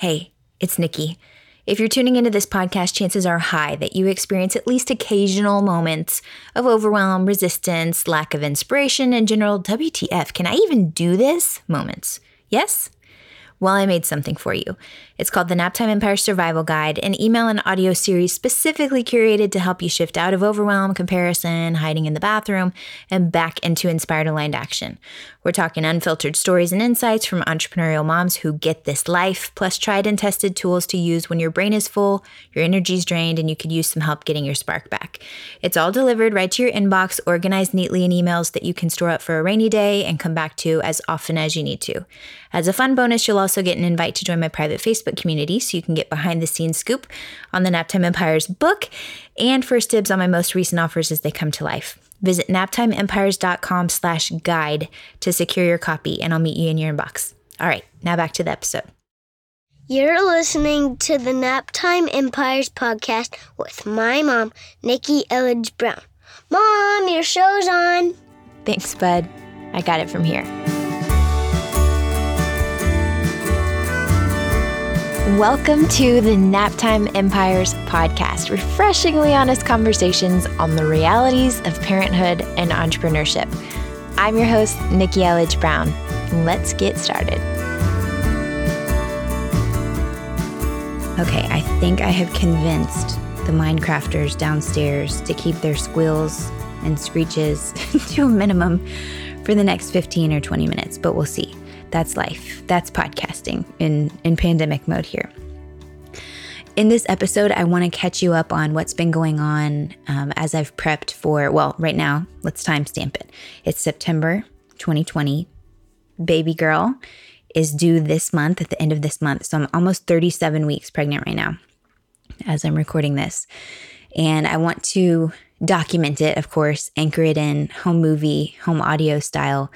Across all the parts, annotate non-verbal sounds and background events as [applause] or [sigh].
Hey, it's Nikki. If you're tuning into this podcast, chances are high that you experience at least occasional moments of overwhelm, resistance, lack of inspiration, and general WTF, can I even do this moments. Yes? Well, I made something for you. It's called the Naptime Empire Survival Guide, an email and audio series specifically curated to help you shift out of overwhelm, comparison, hiding in the bathroom, and back into inspired aligned action. We're talking unfiltered stories and insights from entrepreneurial moms who get this life, plus tried and tested tools to use when your brain is full, your energy's drained, and you could use some help getting your spark back. It's all delivered right to your inbox, organized neatly in emails that you can store up for a rainy day and come back to as often as you need to. As a fun bonus, you'll also get an invite to join my private Facebook community so you can get behind the scenes scoop on the Naptime Empires book and first dibs on my most recent offers as they come to life. Visit naptimeempires.com slash guide to secure your copy and I'll meet you in your inbox. All right, now back to the episode. You're listening to the Naptime Empires podcast with my mom, Nikki Elledge Brown. Mom, your show's on. Thanks, bud. I got it from here. Welcome to the Naptime Empires podcast, refreshingly honest conversations on the realities of parenthood and entrepreneurship. I'm your host, Nikki Elledge Brown. Let's get started. Okay, I think I have convinced the Minecrafters downstairs to keep their squeals and screeches [laughs] to a minimum for the next 15 or 20 minutes, but we'll see. That's life. That's podcasting in, in pandemic mode here. In this episode, I want to catch you up on what's been going on um, as I've prepped for, well, right now, let's timestamp it. It's September 2020. Baby girl is due this month, at the end of this month. So I'm almost 37 weeks pregnant right now as I'm recording this. And I want to document it, of course, anchor it in home movie, home audio style.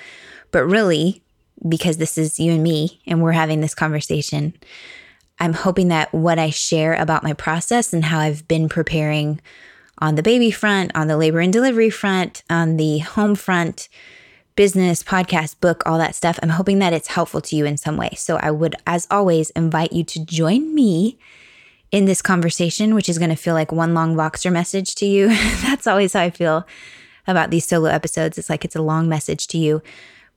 But really, because this is you and me and we're having this conversation, I'm hoping that what I share about my process and how I've been preparing on the baby front, on the labor and delivery front, on the home front, business, podcast, book, all that stuff, I'm hoping that it's helpful to you in some way. So I would, as always, invite you to join me in this conversation, which is going to feel like one long Voxer message to you. [laughs] That's always how I feel about these solo episodes. It's like it's a long message to you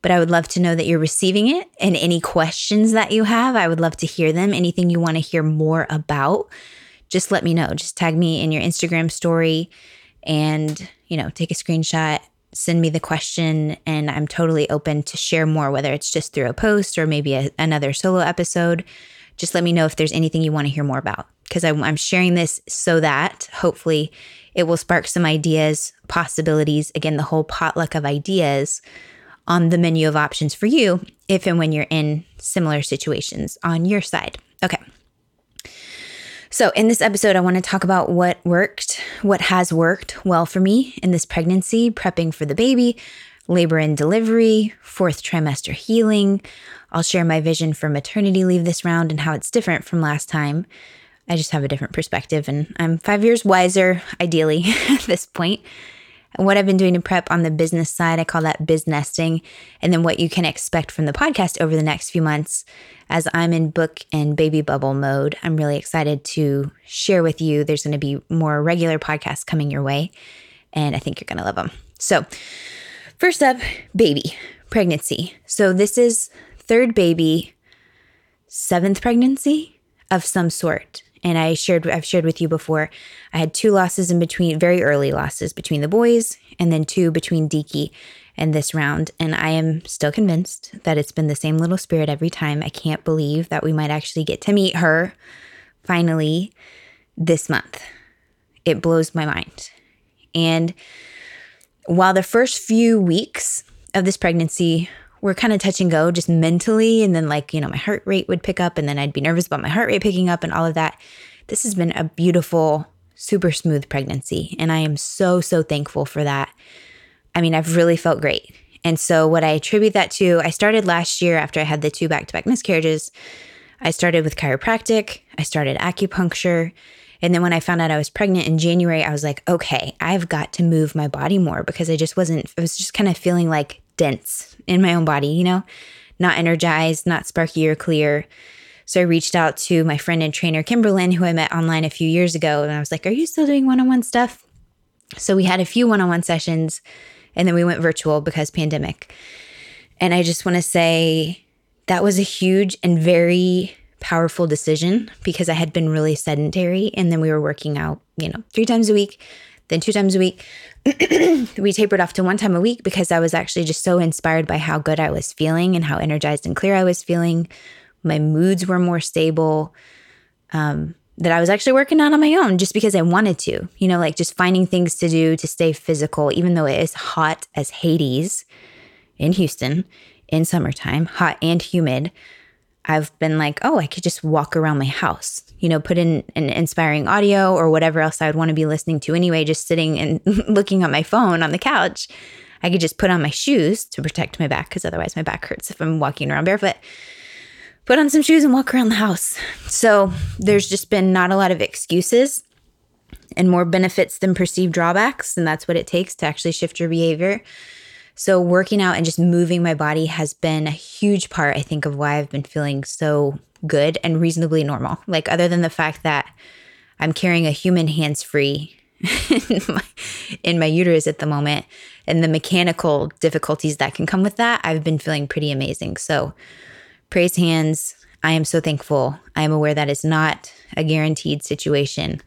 but I would love to know that you're receiving it and any questions that you have. I would love to hear them. Anything you want to hear more about, just let me know. Just tag me in your Instagram story and, you know, take a screenshot, send me the question, and I'm totally open to share more, whether it's just through a post or maybe a, another solo episode. Just let me know if there's anything you want to hear more about because I'm sharing this so that hopefully it will spark some ideas, possibilities. Again, the whole potluck of ideas on the menu of options for you if and when you're in similar situations on your side. Okay. So, in this episode, I want to talk about what worked, what has worked well for me in this pregnancy, prepping for the baby, labor and delivery, fourth trimester healing. I'll share my vision for maternity leave this round and how it's different from last time. I just have a different perspective, and I'm five years wiser, ideally, [laughs] at this point what I've been doing to prep on the business side, I call that biz nesting. And then what you can expect from the podcast over the next few months as I'm in book and baby bubble mode. I'm really excited to share with you. There's going to be more regular podcasts coming your way, and I think you're going to love them. So, first up, baby pregnancy. So, this is third baby, seventh pregnancy of some sort and I shared I've shared with you before. I had two losses in between, very early losses between the boys, and then two between Deaky and this round. And I am still convinced that it's been the same little spirit every time. I can't believe that we might actually get to meet her finally this month. It blows my mind. And while the first few weeks of this pregnancy were kind of touch and go just mentally. And then, like, you know, my heart rate would pick up, and then I'd be nervous about my heart rate picking up and all of that. This has been a beautiful, super smooth pregnancy. And I am so, so thankful for that. I mean, I've really felt great. And so, what I attribute that to, I started last year after I had the two back to back miscarriages. I started with chiropractic, I started acupuncture. And then when I found out I was pregnant in January, I was like, okay, I've got to move my body more because I just wasn't, I was just kind of feeling like dense in my own body, you know, not energized, not sparky or clear. So I reached out to my friend and trainer, Kimberlyn, who I met online a few years ago. And I was like, Are you still doing one on one stuff? So we had a few one on one sessions and then we went virtual because pandemic. And I just want to say that was a huge and very powerful decision because I had been really sedentary. And then we were working out, you know, three times a week, then two times a week. [clears throat] we tapered off to one time a week because I was actually just so inspired by how good I was feeling and how energized and clear I was feeling. My moods were more stable. Um, that I was actually working on on my own just because I wanted to, you know, like just finding things to do to stay physical, even though it is hot as Hades in Houston in summertime, hot and humid. I've been like, oh, I could just walk around my house, you know, put in an inspiring audio or whatever else I would want to be listening to anyway, just sitting and [laughs] looking at my phone on the couch. I could just put on my shoes to protect my back because otherwise my back hurts if I'm walking around barefoot. Put on some shoes and walk around the house. So there's just been not a lot of excuses and more benefits than perceived drawbacks. And that's what it takes to actually shift your behavior. So, working out and just moving my body has been a huge part, I think, of why I've been feeling so good and reasonably normal. Like, other than the fact that I'm carrying a human hands free [laughs] in, my, in my uterus at the moment and the mechanical difficulties that can come with that, I've been feeling pretty amazing. So, praise hands. I am so thankful. I am aware that it's not a guaranteed situation,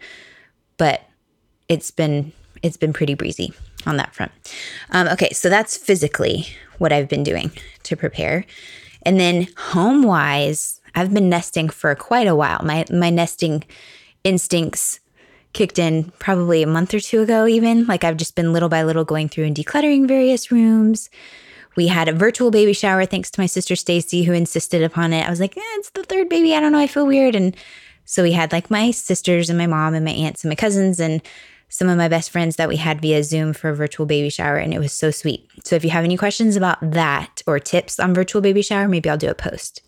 but it's been it's been pretty breezy on that front. Um, okay, so that's physically what I've been doing to prepare. And then home wise, I've been nesting for quite a while. My my nesting instincts kicked in probably a month or two ago even. Like I've just been little by little going through and decluttering various rooms. We had a virtual baby shower thanks to my sister Stacy who insisted upon it. I was like, eh, "It's the third baby. I don't know. I feel weird." And so we had like my sisters and my mom and my aunts and my cousins and some of my best friends that we had via Zoom for a virtual baby shower, and it was so sweet. So if you have any questions about that or tips on virtual baby shower, maybe I'll do a post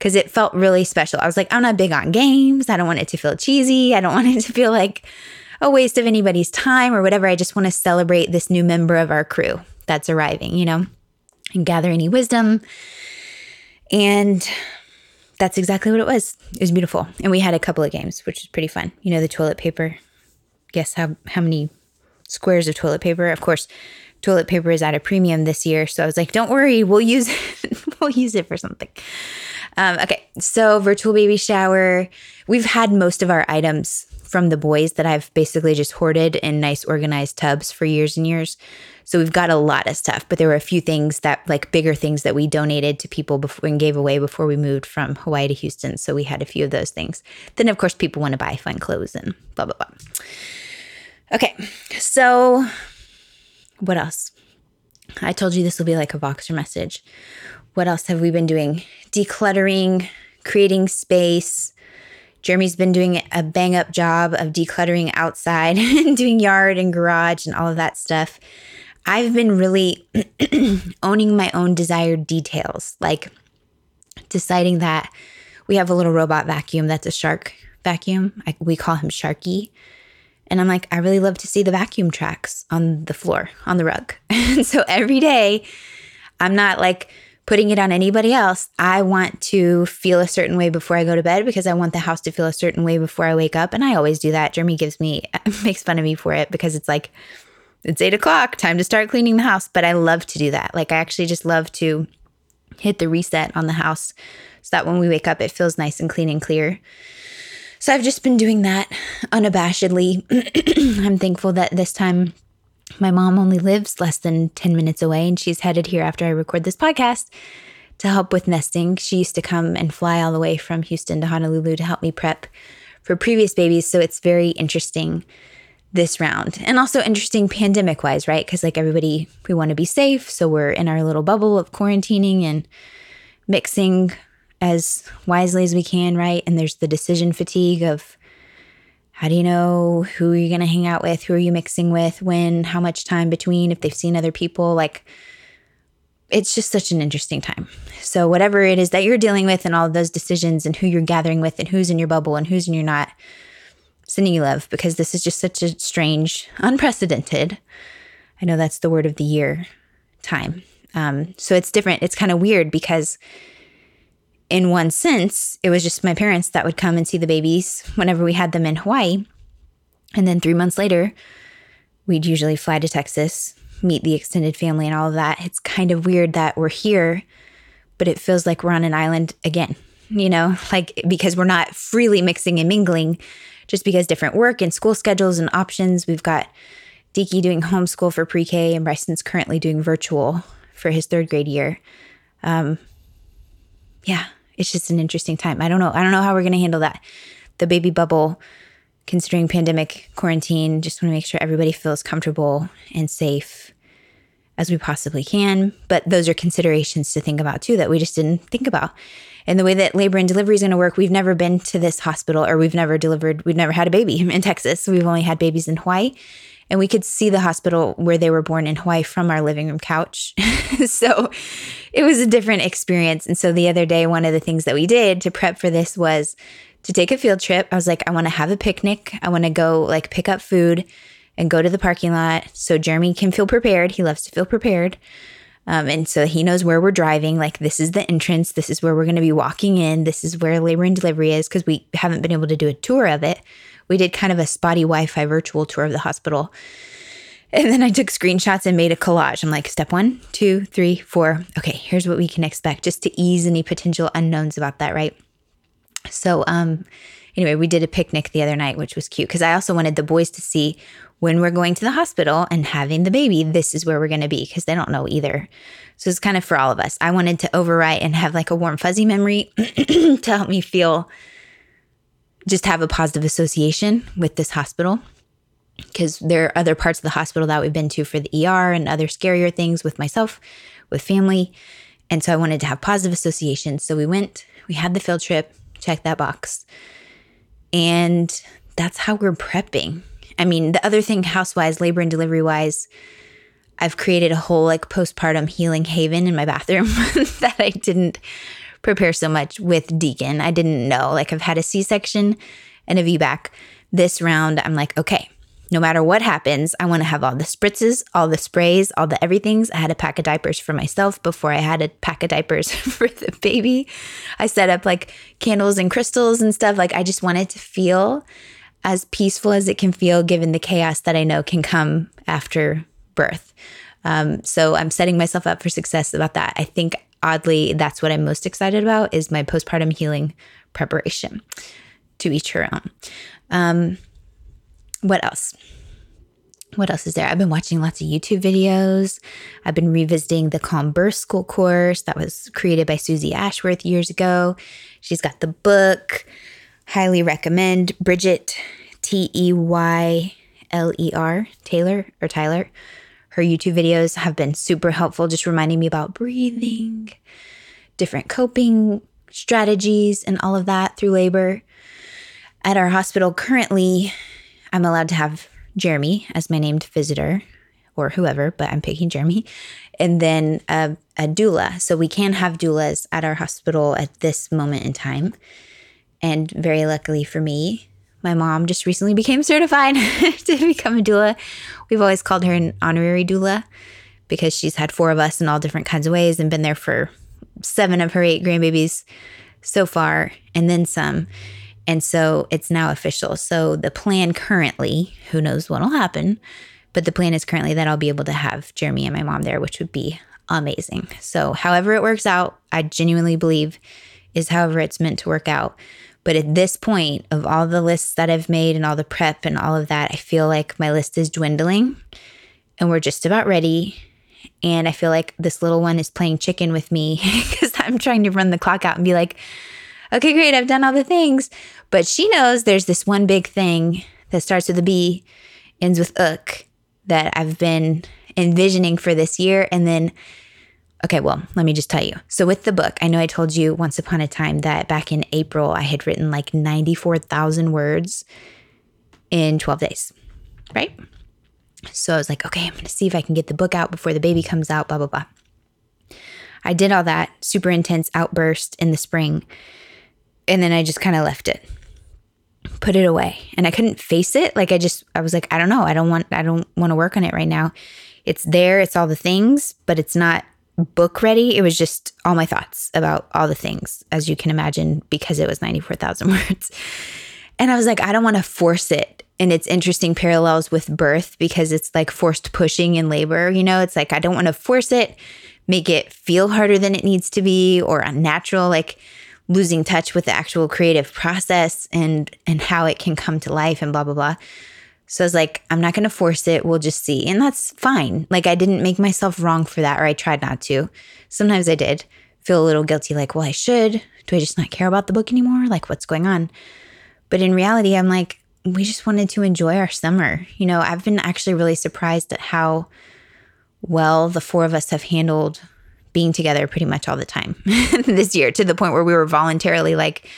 because it felt really special. I was like, I'm not big on games. I don't want it to feel cheesy. I don't [laughs] want it to feel like a waste of anybody's time or whatever. I just want to celebrate this new member of our crew that's arriving, you know, and gather any wisdom. And that's exactly what it was. It was beautiful. And we had a couple of games, which was pretty fun. You know, the toilet paper guess how how many squares of toilet paper. Of course, toilet paper is at a premium this year, so I was like, "Don't worry, we'll use it. [laughs] we'll use it for something." Um, okay, so virtual baby shower. We've had most of our items from the boys that I've basically just hoarded in nice organized tubs for years and years. So we've got a lot of stuff, but there were a few things that like bigger things that we donated to people before and gave away before we moved from Hawaii to Houston. So we had a few of those things. Then of course people want to buy fun clothes and blah blah blah. Okay, so what else? I told you this will be like a Voxer message. What else have we been doing? Decluttering, creating space. Jeremy's been doing a bang up job of decluttering outside [laughs] and doing yard and garage and all of that stuff. I've been really [clears throat] owning my own desired details, like deciding that we have a little robot vacuum that's a shark vacuum. I, we call him Sharky and I'm like, I really love to see the vacuum tracks on the floor, on the rug. [laughs] and so every day, I'm not like putting it on anybody else. I want to feel a certain way before I go to bed because I want the house to feel a certain way before I wake up. And I always do that. Jeremy gives me, [laughs] makes fun of me for it because it's like, it's eight o'clock, time to start cleaning the house. But I love to do that. Like, I actually just love to hit the reset on the house so that when we wake up, it feels nice and clean and clear. So I've just been doing that unabashedly. [clears throat] I'm thankful that this time my mom only lives less than 10 minutes away and she's headed here after I record this podcast to help with nesting. She used to come and fly all the way from Houston to Honolulu to help me prep for previous babies. So it's very interesting this round and also interesting pandemic wise, right? Because like everybody, we want to be safe. So we're in our little bubble of quarantining and mixing as wisely as we can, right? And there's the decision fatigue of how do you know who you're going to hang out with, who are you mixing with, when, how much time between, if they've seen other people. Like, it's just such an interesting time. So, whatever it is that you're dealing with, and all of those decisions, and who you're gathering with, and who's in your bubble, and who's in your not, sending you love because this is just such a strange, unprecedented. I know that's the word of the year time. Um, so it's different. It's kind of weird because in one sense, it was just my parents that would come and see the babies whenever we had them in Hawaii. And then three months later, we'd usually fly to Texas, meet the extended family and all of that. It's kind of weird that we're here, but it feels like we're on an island again, you know, like because we're not freely mixing and mingling just because different work and school schedules and options. We've got Deaky doing homeschool for pre K, and Bryson's currently doing virtual for his third grade year. Um, yeah, it's just an interesting time. I don't know. I don't know how we're going to handle that. The baby bubble, considering pandemic quarantine, just want to make sure everybody feels comfortable and safe as we possibly can. But those are considerations to think about too that we just didn't think about. And the way that labor and delivery is going to work, we've never been to this hospital or we've never delivered, we've never had a baby [laughs] in Texas. We've only had babies in Hawaii and we could see the hospital where they were born in Hawaii from our living room couch. [laughs] so it was a different experience. And so the other day, one of the things that we did to prep for this was to take a field trip. I was like, I want to have a picnic. I want to go like pick up food and go to the parking lot so Jeremy can feel prepared. He loves to feel prepared. Um, and so he knows where we're driving. Like, this is the entrance. This is where we're going to be walking in. This is where labor and delivery is because we haven't been able to do a tour of it we did kind of a spotty Wi Fi virtual tour of the hospital. And then I took screenshots and made a collage. I'm like, step one, two, three, four. Okay, here's what we can expect just to ease any potential unknowns about that, right? So, um, anyway, we did a picnic the other night, which was cute because I also wanted the boys to see when we're going to the hospital and having the baby, this is where we're going to be because they don't know either. So it's kind of for all of us. I wanted to overwrite and have like a warm, fuzzy memory [clears throat] to help me feel just have a positive association with this hospital because there are other parts of the hospital that we've been to for the ER and other scarier things with myself, with family. And so I wanted to have positive associations. So we went, we had the field trip, checked that box. And that's how we're prepping. I mean, the other thing, housewise, labor and delivery wise, I've created a whole like postpartum healing haven in my bathroom [laughs] that I didn't prepare so much with Deacon. I didn't know. Like I've had a C-section and a VBAC. This round, I'm like, okay, no matter what happens, I want to have all the spritzes, all the sprays, all the everythings. I had a pack of diapers for myself before I had a pack of diapers [laughs] for the baby. I set up like candles and crystals and stuff. Like I just wanted to feel as peaceful as it can feel given the chaos that I know can come after birth. Um, so I'm setting myself up for success about that. I think oddly, that's what I'm most excited about is my postpartum healing preparation. To each her own. Um, what else? What else is there? I've been watching lots of YouTube videos. I've been revisiting the Calm Birth School course that was created by Susie Ashworth years ago. She's got the book. Highly recommend Bridget T E Y L E R Taylor or Tyler her YouTube videos have been super helpful, just reminding me about breathing, different coping strategies, and all of that through labor. At our hospital currently, I'm allowed to have Jeremy as my named visitor or whoever, but I'm picking Jeremy. And then a, a doula. So we can have doulas at our hospital at this moment in time. And very luckily for me, my mom just recently became certified [laughs] to become a doula. We've always called her an honorary doula because she's had four of us in all different kinds of ways and been there for seven of her eight grandbabies so far, and then some. And so it's now official. So the plan currently, who knows what'll happen, but the plan is currently that I'll be able to have Jeremy and my mom there, which would be amazing. So, however it works out, I genuinely believe is however it's meant to work out. But at this point of all the lists that I've made and all the prep and all of that, I feel like my list is dwindling and we're just about ready. And I feel like this little one is playing chicken with me [laughs] because I'm trying to run the clock out and be like, okay, great, I've done all the things. But she knows there's this one big thing that starts with a B, ends with ook, that I've been envisioning for this year. And then Okay, well, let me just tell you. So, with the book, I know I told you once upon a time that back in April, I had written like 94,000 words in 12 days, right? So, I was like, okay, I'm going to see if I can get the book out before the baby comes out, blah, blah, blah. I did all that super intense outburst in the spring. And then I just kind of left it, put it away. And I couldn't face it. Like, I just, I was like, I don't know. I don't want, I don't want to work on it right now. It's there, it's all the things, but it's not book ready. It was just all my thoughts about all the things, as you can imagine, because it was 94,000 [laughs] words. And I was like, I don't want to force it. And it's interesting parallels with birth because it's like forced pushing in labor. You know, it's like, I don't want to force it, make it feel harder than it needs to be or unnatural, like losing touch with the actual creative process and and how it can come to life and blah blah blah. So I was like, I'm not going to force it. We'll just see. And that's fine. Like, I didn't make myself wrong for that, or I tried not to. Sometimes I did feel a little guilty, like, well, I should. Do I just not care about the book anymore? Like, what's going on? But in reality, I'm like, we just wanted to enjoy our summer. You know, I've been actually really surprised at how well the four of us have handled being together pretty much all the time [laughs] this year to the point where we were voluntarily like,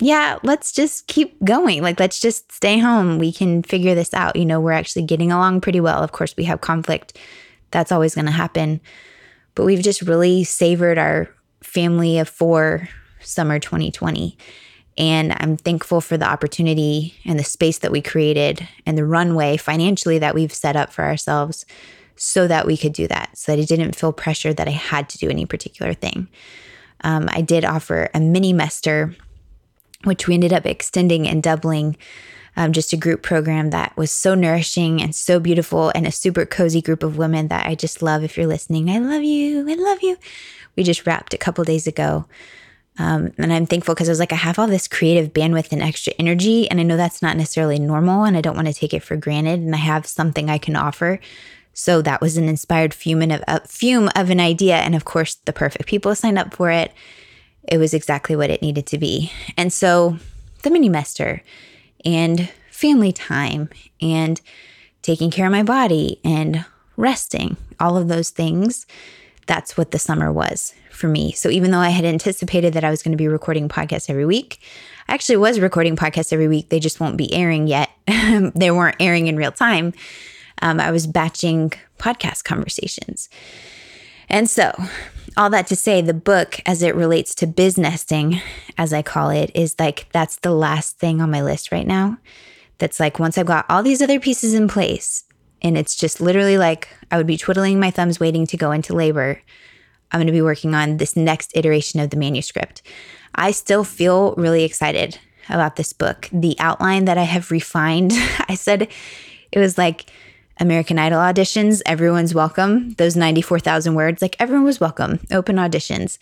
yeah, let's just keep going. Like, let's just stay home. We can figure this out. You know, we're actually getting along pretty well. Of course, we have conflict. That's always going to happen. But we've just really savored our family of four summer 2020. And I'm thankful for the opportunity and the space that we created and the runway financially that we've set up for ourselves so that we could do that, so that I didn't feel pressure that I had to do any particular thing. Um, I did offer a mini mester which we ended up extending and doubling. Um, just a group program that was so nourishing and so beautiful, and a super cozy group of women that I just love. If you're listening, I love you. I love you. We just wrapped a couple days ago. Um, and I'm thankful because I was like, I have all this creative bandwidth and extra energy. And I know that's not necessarily normal, and I don't want to take it for granted. And I have something I can offer. So that was an inspired fume of, a fume of an idea. And of course, the perfect people signed up for it it was exactly what it needed to be. And so the mini mester and family time and taking care of my body and resting, all of those things, that's what the summer was for me. So even though I had anticipated that I was going to be recording podcasts every week, I actually was recording podcasts every week. They just won't be airing yet. [laughs] they weren't airing in real time. Um, I was batching podcast conversations. And so all that to say, the book, as it relates to biz nesting, as I call it, is like that's the last thing on my list right now. That's like once I've got all these other pieces in place, and it's just literally like I would be twiddling my thumbs waiting to go into labor. I'm going to be working on this next iteration of the manuscript. I still feel really excited about this book. The outline that I have refined, [laughs] I said it was like American Idol auditions, everyone's welcome. Those 94,000 words, like everyone was welcome. Open auditions.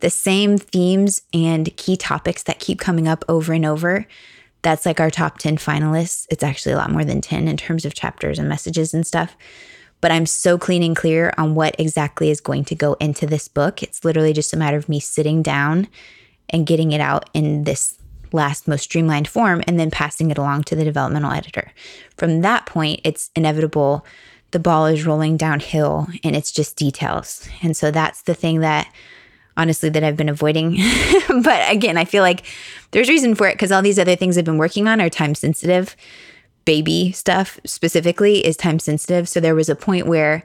The same themes and key topics that keep coming up over and over. That's like our top 10 finalists. It's actually a lot more than 10 in terms of chapters and messages and stuff. But I'm so clean and clear on what exactly is going to go into this book. It's literally just a matter of me sitting down and getting it out in this last most streamlined form and then passing it along to the developmental editor. From that point, it's inevitable the ball is rolling downhill and it's just details. And so that's the thing that honestly that I've been avoiding. [laughs] but again, I feel like there's reason for it because all these other things I've been working on are time sensitive. Baby stuff specifically is time sensitive. So there was a point where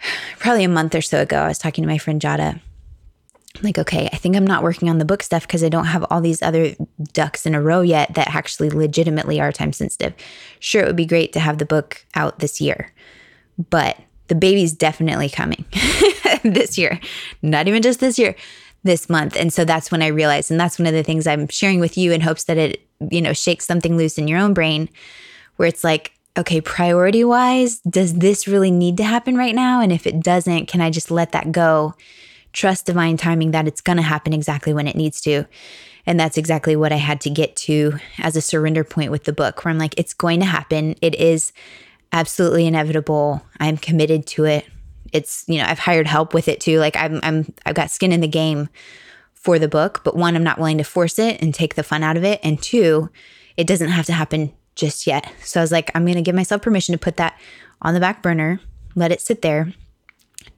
[sighs] probably a month or so ago, I was talking to my friend Jada like, okay, I think I'm not working on the book stuff because I don't have all these other ducks in a row yet that actually legitimately are time sensitive. Sure, it would be great to have the book out this year, but the baby's definitely coming [laughs] this year, not even just this year, this month. And so that's when I realized, and that's one of the things I'm sharing with you in hopes that it, you know, shakes something loose in your own brain where it's like, okay, priority wise, does this really need to happen right now? And if it doesn't, can I just let that go? Trust divine timing that it's going to happen exactly when it needs to. And that's exactly what I had to get to as a surrender point with the book, where I'm like, it's going to happen. It is absolutely inevitable. I'm committed to it. It's, you know, I've hired help with it too. Like I'm, I'm, I've got skin in the game for the book, but one, I'm not willing to force it and take the fun out of it. And two, it doesn't have to happen just yet. So I was like, I'm going to give myself permission to put that on the back burner, let it sit there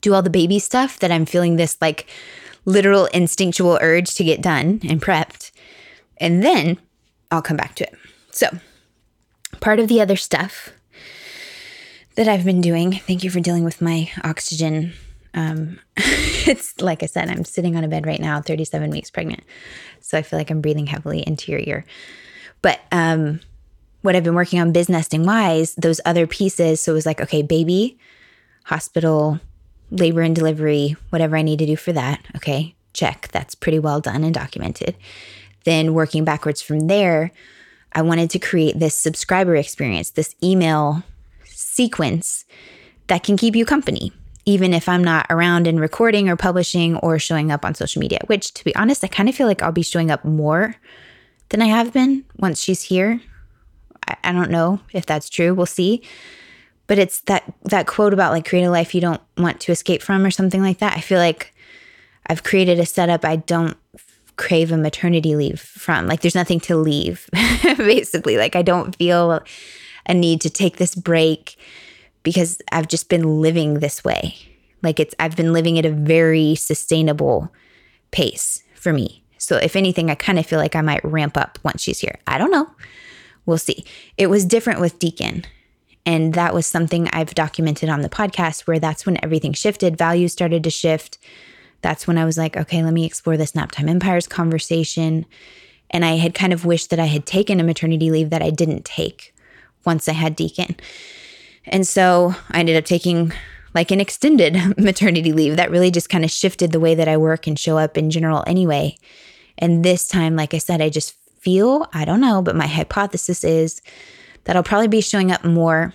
do all the baby stuff that I'm feeling this like literal instinctual urge to get done and prepped. And then I'll come back to it. So, part of the other stuff that I've been doing, thank you for dealing with my oxygen. Um, [laughs] it's like I said, I'm sitting on a bed right now, 37 weeks pregnant. So I feel like I'm breathing heavily into your ear. But um, what I've been working on biz nesting wise, those other pieces. So it was like, okay, baby, hospital, labor and delivery, whatever I need to do for that. Okay, check. That's pretty well done and documented. Then working backwards from there, I wanted to create this subscriber experience, this email sequence that can keep you company, even if I'm not around and recording or publishing or showing up on social media, which to be honest, I kind of feel like I'll be showing up more than I have been once she's here. I, I don't know if that's true. We'll see. But it's that that quote about like create a life you don't want to escape from or something like that. I feel like I've created a setup I don't crave a maternity leave from. Like there's nothing to leave, [laughs] basically. Like I don't feel a need to take this break because I've just been living this way. Like it's I've been living at a very sustainable pace for me. So if anything, I kind of feel like I might ramp up once she's here. I don't know. We'll see. It was different with Deacon. And that was something I've documented on the podcast where that's when everything shifted, values started to shift that's when I was like, okay, let me explore this Naptime Empires conversation. And I had kind of wished that I had taken a maternity leave that I didn't take once I had Deacon. And so I ended up taking like an extended [laughs] maternity leave that really just kind of shifted the way that I work and show up in general anyway. And this time, like I said, I just feel, I don't know, but my hypothesis is that I'll probably be showing up more.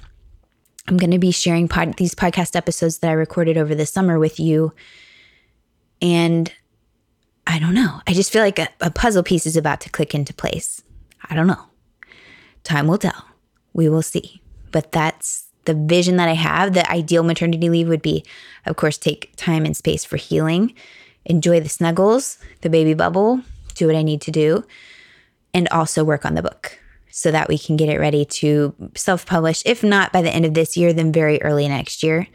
I'm going to be sharing pod- these podcast episodes that I recorded over the summer with you and I don't know. I just feel like a, a puzzle piece is about to click into place. I don't know. Time will tell. We will see. But that's the vision that I have. The ideal maternity leave would be, of course, take time and space for healing, enjoy the snuggles, the baby bubble, do what I need to do, and also work on the book so that we can get it ready to self publish. If not by the end of this year, then very early next year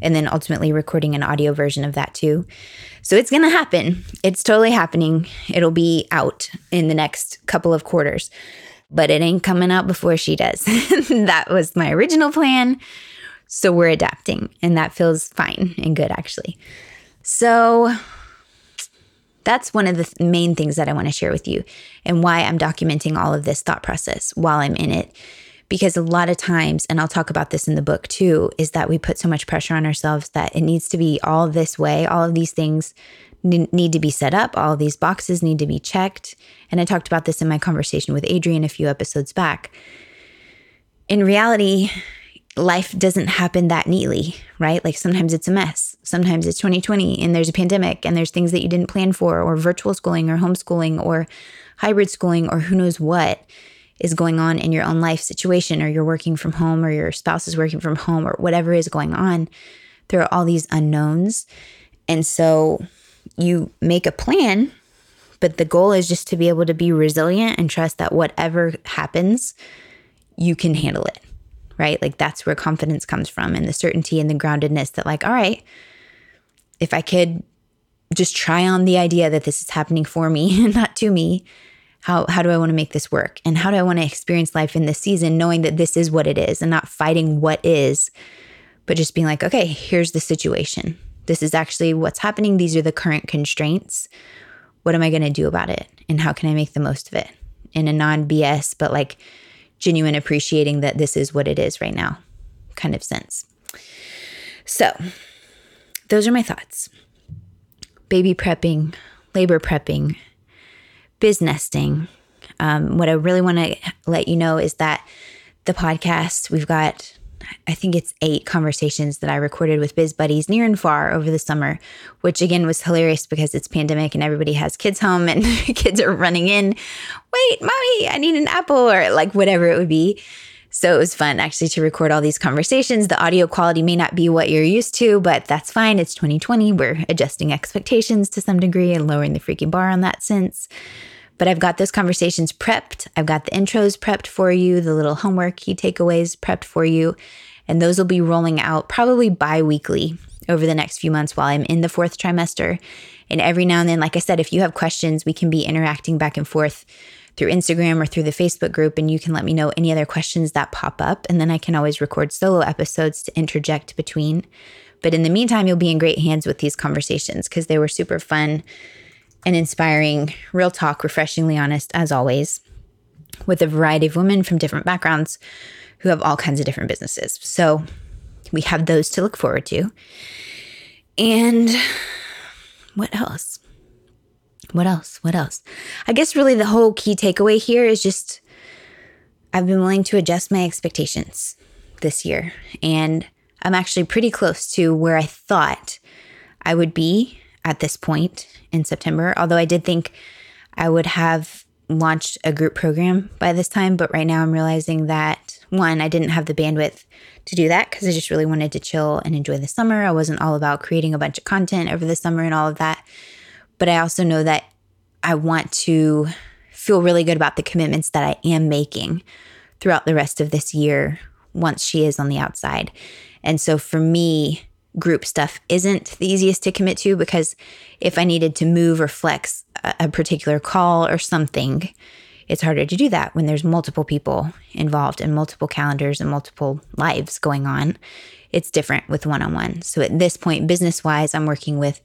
and then ultimately recording an audio version of that too. So it's going to happen. It's totally happening. It'll be out in the next couple of quarters, but it ain't coming out before she does. [laughs] that was my original plan. So we're adapting, and that feels fine and good actually. So that's one of the main things that I want to share with you and why I'm documenting all of this thought process while I'm in it because a lot of times, and I'll talk about this in the book too, is that we put so much pressure on ourselves that it needs to be all this way, all of these things need to be set up, all of these boxes need to be checked. And I talked about this in my conversation with Adrian a few episodes back. In reality, life doesn't happen that neatly, right? Like sometimes it's a mess. Sometimes it's 2020 and there's a pandemic and there's things that you didn't plan for, or virtual schooling, or homeschooling, or hybrid schooling, or who knows what is going on in your own life situation, or you're working from home, or your spouse is working from home, or whatever is going on, there are all these unknowns. And so you make a plan, but the goal is just to be able to be resilient and trust that whatever happens, you can handle it, right? Like that's where confidence comes from and the certainty and the groundedness that, like, all right, if I could just try on the idea that this is happening for me and [laughs] not to me, how how do I want to make this work? And how do I want to experience life in this season knowing that this is what it is and not fighting what is, but just being like, okay, here's the situation. This is actually what's happening. These are the current constraints. What am I going to do about it? And how can I make the most of it in a non BS, but like genuine appreciating that this is what it is right now kind of sense. So, those are my thoughts. Baby prepping, labor prepping, biz nesting. Um, what I really want to let you know is that the podcast, we've got, I think it's eight conversations that I recorded with biz buddies near and far over the summer, which again was hilarious because it's pandemic and everybody has kids home and [laughs] kids are running in. Wait, mommy, I need an apple or like whatever it would be. So it was fun actually to record all these conversations. The audio quality may not be what you're used to, but that's fine. It's 2020. We're adjusting expectations to some degree and lowering the freaking bar on that sense. But I've got those conversations prepped. I've got the intros prepped for you, the little homework key takeaways prepped for you. And those will be rolling out probably bi weekly over the next few months while I'm in the fourth trimester. And every now and then, like I said, if you have questions, we can be interacting back and forth through Instagram or through the Facebook group, and you can let me know any other questions that pop up. And then I can always record solo episodes to interject between. But in the meantime, you'll be in great hands with these conversations because they were super fun and inspiring, real talk, refreshingly honest, as always, with a variety of women from different backgrounds who have all kinds of different businesses. So we have those to look forward to. And what else? What else? What else? I guess really the whole key takeaway here is just I've been willing to adjust my expectations this year. And I'm actually pretty close to where I thought I would be at this point in September. Although I did think I would have launched a group program by this time. But right now I'm realizing that one, I didn't have the bandwidth to do that because I just really wanted to chill and enjoy the summer. I wasn't all about creating a bunch of content over the summer and all of that. But I also know that I want to feel really good about the commitments that I am making throughout the rest of this year once she is on the outside. And so for me, group stuff isn't the easiest to commit to because if I needed to move or flex a, particular call or something, it's harder to do that when there's multiple people involved and multiple calendars and multiple lives going on. It's different with one on one. So at this point, business wise, I'm working with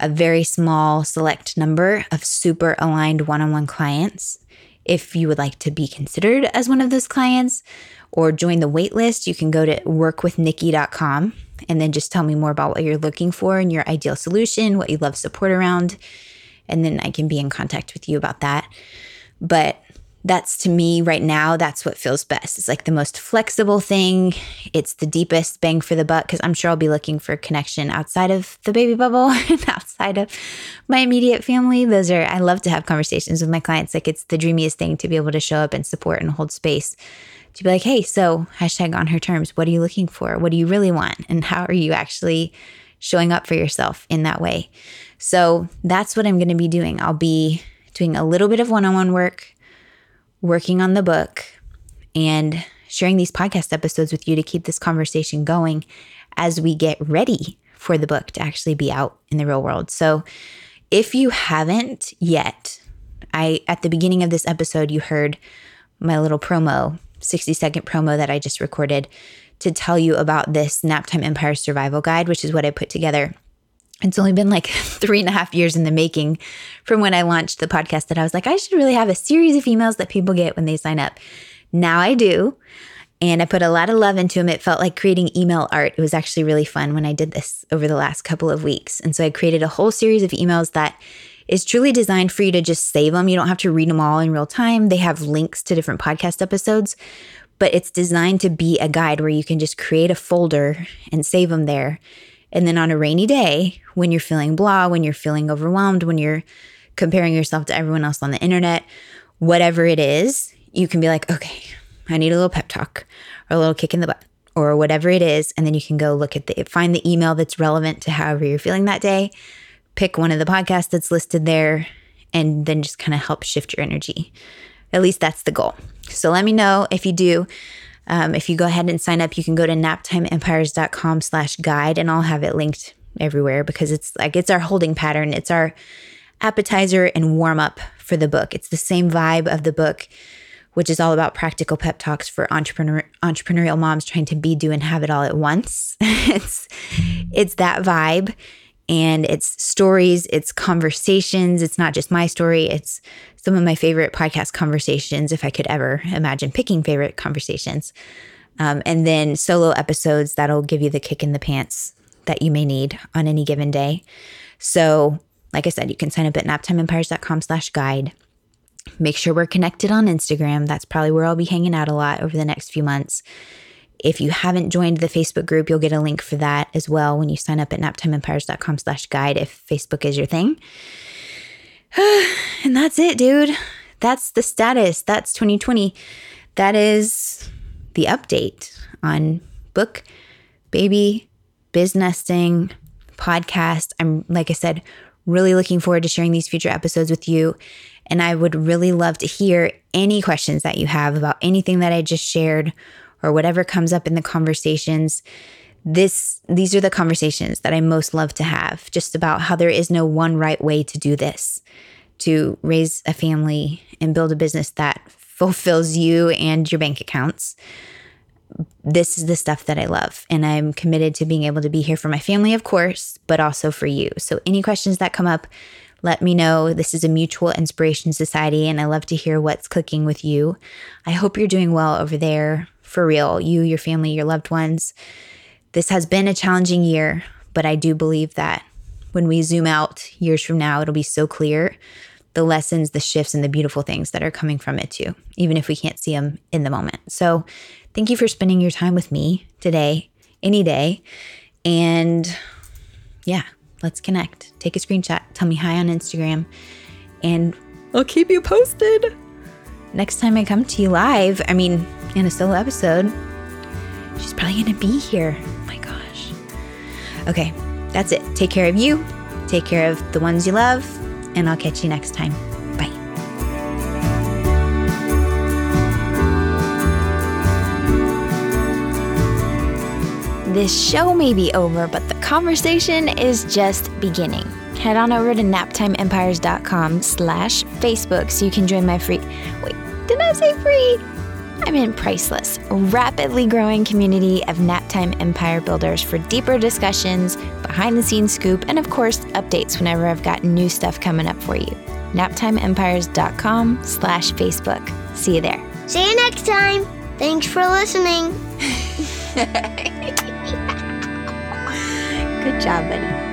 a very small select number of super aligned one on one clients. If you would like to be considered as one of those clients or join the waitlist, you can go to workwithnikki.com and then just tell me more about what you're looking for and your ideal solution, what you love support around. And then I can be in contact with you about that. But that's to me right now, that's what feels best. It's like the most flexible thing. It's the deepest bang for the buck because I'm sure I'll be looking for connection outside of the baby bubble [laughs] and outside of my immediate family. Those are, I love to have conversations with my clients. Like it's the dreamiest thing to be able to show up and support and hold space to be like, hey, so hashtag on her terms, what are you looking for? What do you really want? And how are you actually showing up for yourself in that way? So that's what I'm going to be doing. I'll be doing a little bit of one on one work, working on the book, and sharing these podcast episodes with you to keep this conversation going as we get ready for the book to actually be out in the real world. So if you haven't yet, I at the beginning of this episode you heard my little promo 60 second promo that I just recorded to tell you about this Naptime Empire Survival Guide, which is what I put together. It's only been like [laughs] three and a half years in the making from when I launched the podcast that I was like, I should really have a series of emails that people get when they sign up. Now I do. And I put a lot of love into them. It felt like creating email art. It was actually really fun when I did this over the last couple of weeks. And so I created a whole series of emails that is truly designed for you to just save them. You don't have to read them all in real time. They have links to different podcast episodes, but it's designed to be a guide where you can just create a folder and save them there. And then on a rainy day, when you're feeling blah, when you're feeling overwhelmed, when you're comparing yourself to everyone else on the internet, whatever it is, you can be like, okay, I need a little pep talk or a little kick in the butt or whatever it is. And then you can go look at the, find the email that's relevant to however you're feeling that day pick one of the podcasts that's listed there and then just kind of help shift your energy. At least that's the goal. So let me know if you do. Um, if you go ahead and sign up, you can go to naptimeempires.com slash guide and I'll have it linked everywhere because it's like it's our holding pattern. It's our appetizer and warm up for the book. It's the same vibe of the book, which is all about practical pep talks for entrepreneur entrepreneurial moms trying to be, do, and have it all at once. [laughs] it's it's that vibe and it's stories, it's conversations. It's not just my story, it's some of my favorite podcast conversations, if I could ever imagine picking favorite conversations. Um, and then solo episodes that'll give you the kick in the pants that you may need on any given day. So, like I said, you can sign up at naptimeempires.com slash guide. Make sure we're connected on Instagram. That's probably where I'll be hanging out a lot over the next few months. If you haven't joined the Facebook group, you'll get a link for that as well when you sign up at naptimeempires.com slash guide if Facebook is your thing. [sighs] and that's it, dude. That's the status. That's 2020. That is the update on book, baby, biz nesting, podcast. I'm, like I said, really looking forward to sharing these future episodes with you. And I would really love to hear any questions that you have about anything that I just shared or whatever comes up in the conversations this these are the conversations that I most love to have just about how there is no one right way to do this to raise a family and build a business that fulfills you and your bank accounts this is the stuff that I love and I'm committed to being able to be here for my family of course but also for you so any questions that come up let me know. This is a mutual inspiration society, and I love to hear what's cooking with you. I hope you're doing well over there for real, you, your family, your loved ones. This has been a challenging year, But I do believe that when we zoom out years from now, it'll be so clear the lessons, the shifts, and the beautiful things that are coming from it too, even if we can't see them in the moment. So, thank you for spending your time with me today, any day. And yeah, let's connect. Take a screenshot, tell me hi on Instagram, and I'll keep you posted. Next time I come to you live, I mean, in a solo episode, she's probably gonna be here. Oh my gosh. Okay, that's it. Take care of you, take care of the ones you love, and I'll catch you next time. Bye. This show may be over, but the conversation is just beginning. Head on over to naptimeempires.com slash Facebook so you can join my free... Wait, did I say free? I'm in Priceless, rapidly growing community of Naptime Empire builders for deeper discussions, behind the scenes scoop, and of course, updates whenever I've got new stuff coming up for you. NaptimeEmpires.com slash Facebook. See you there. See you next time. Thanks for listening. [laughs] Good job, buddy.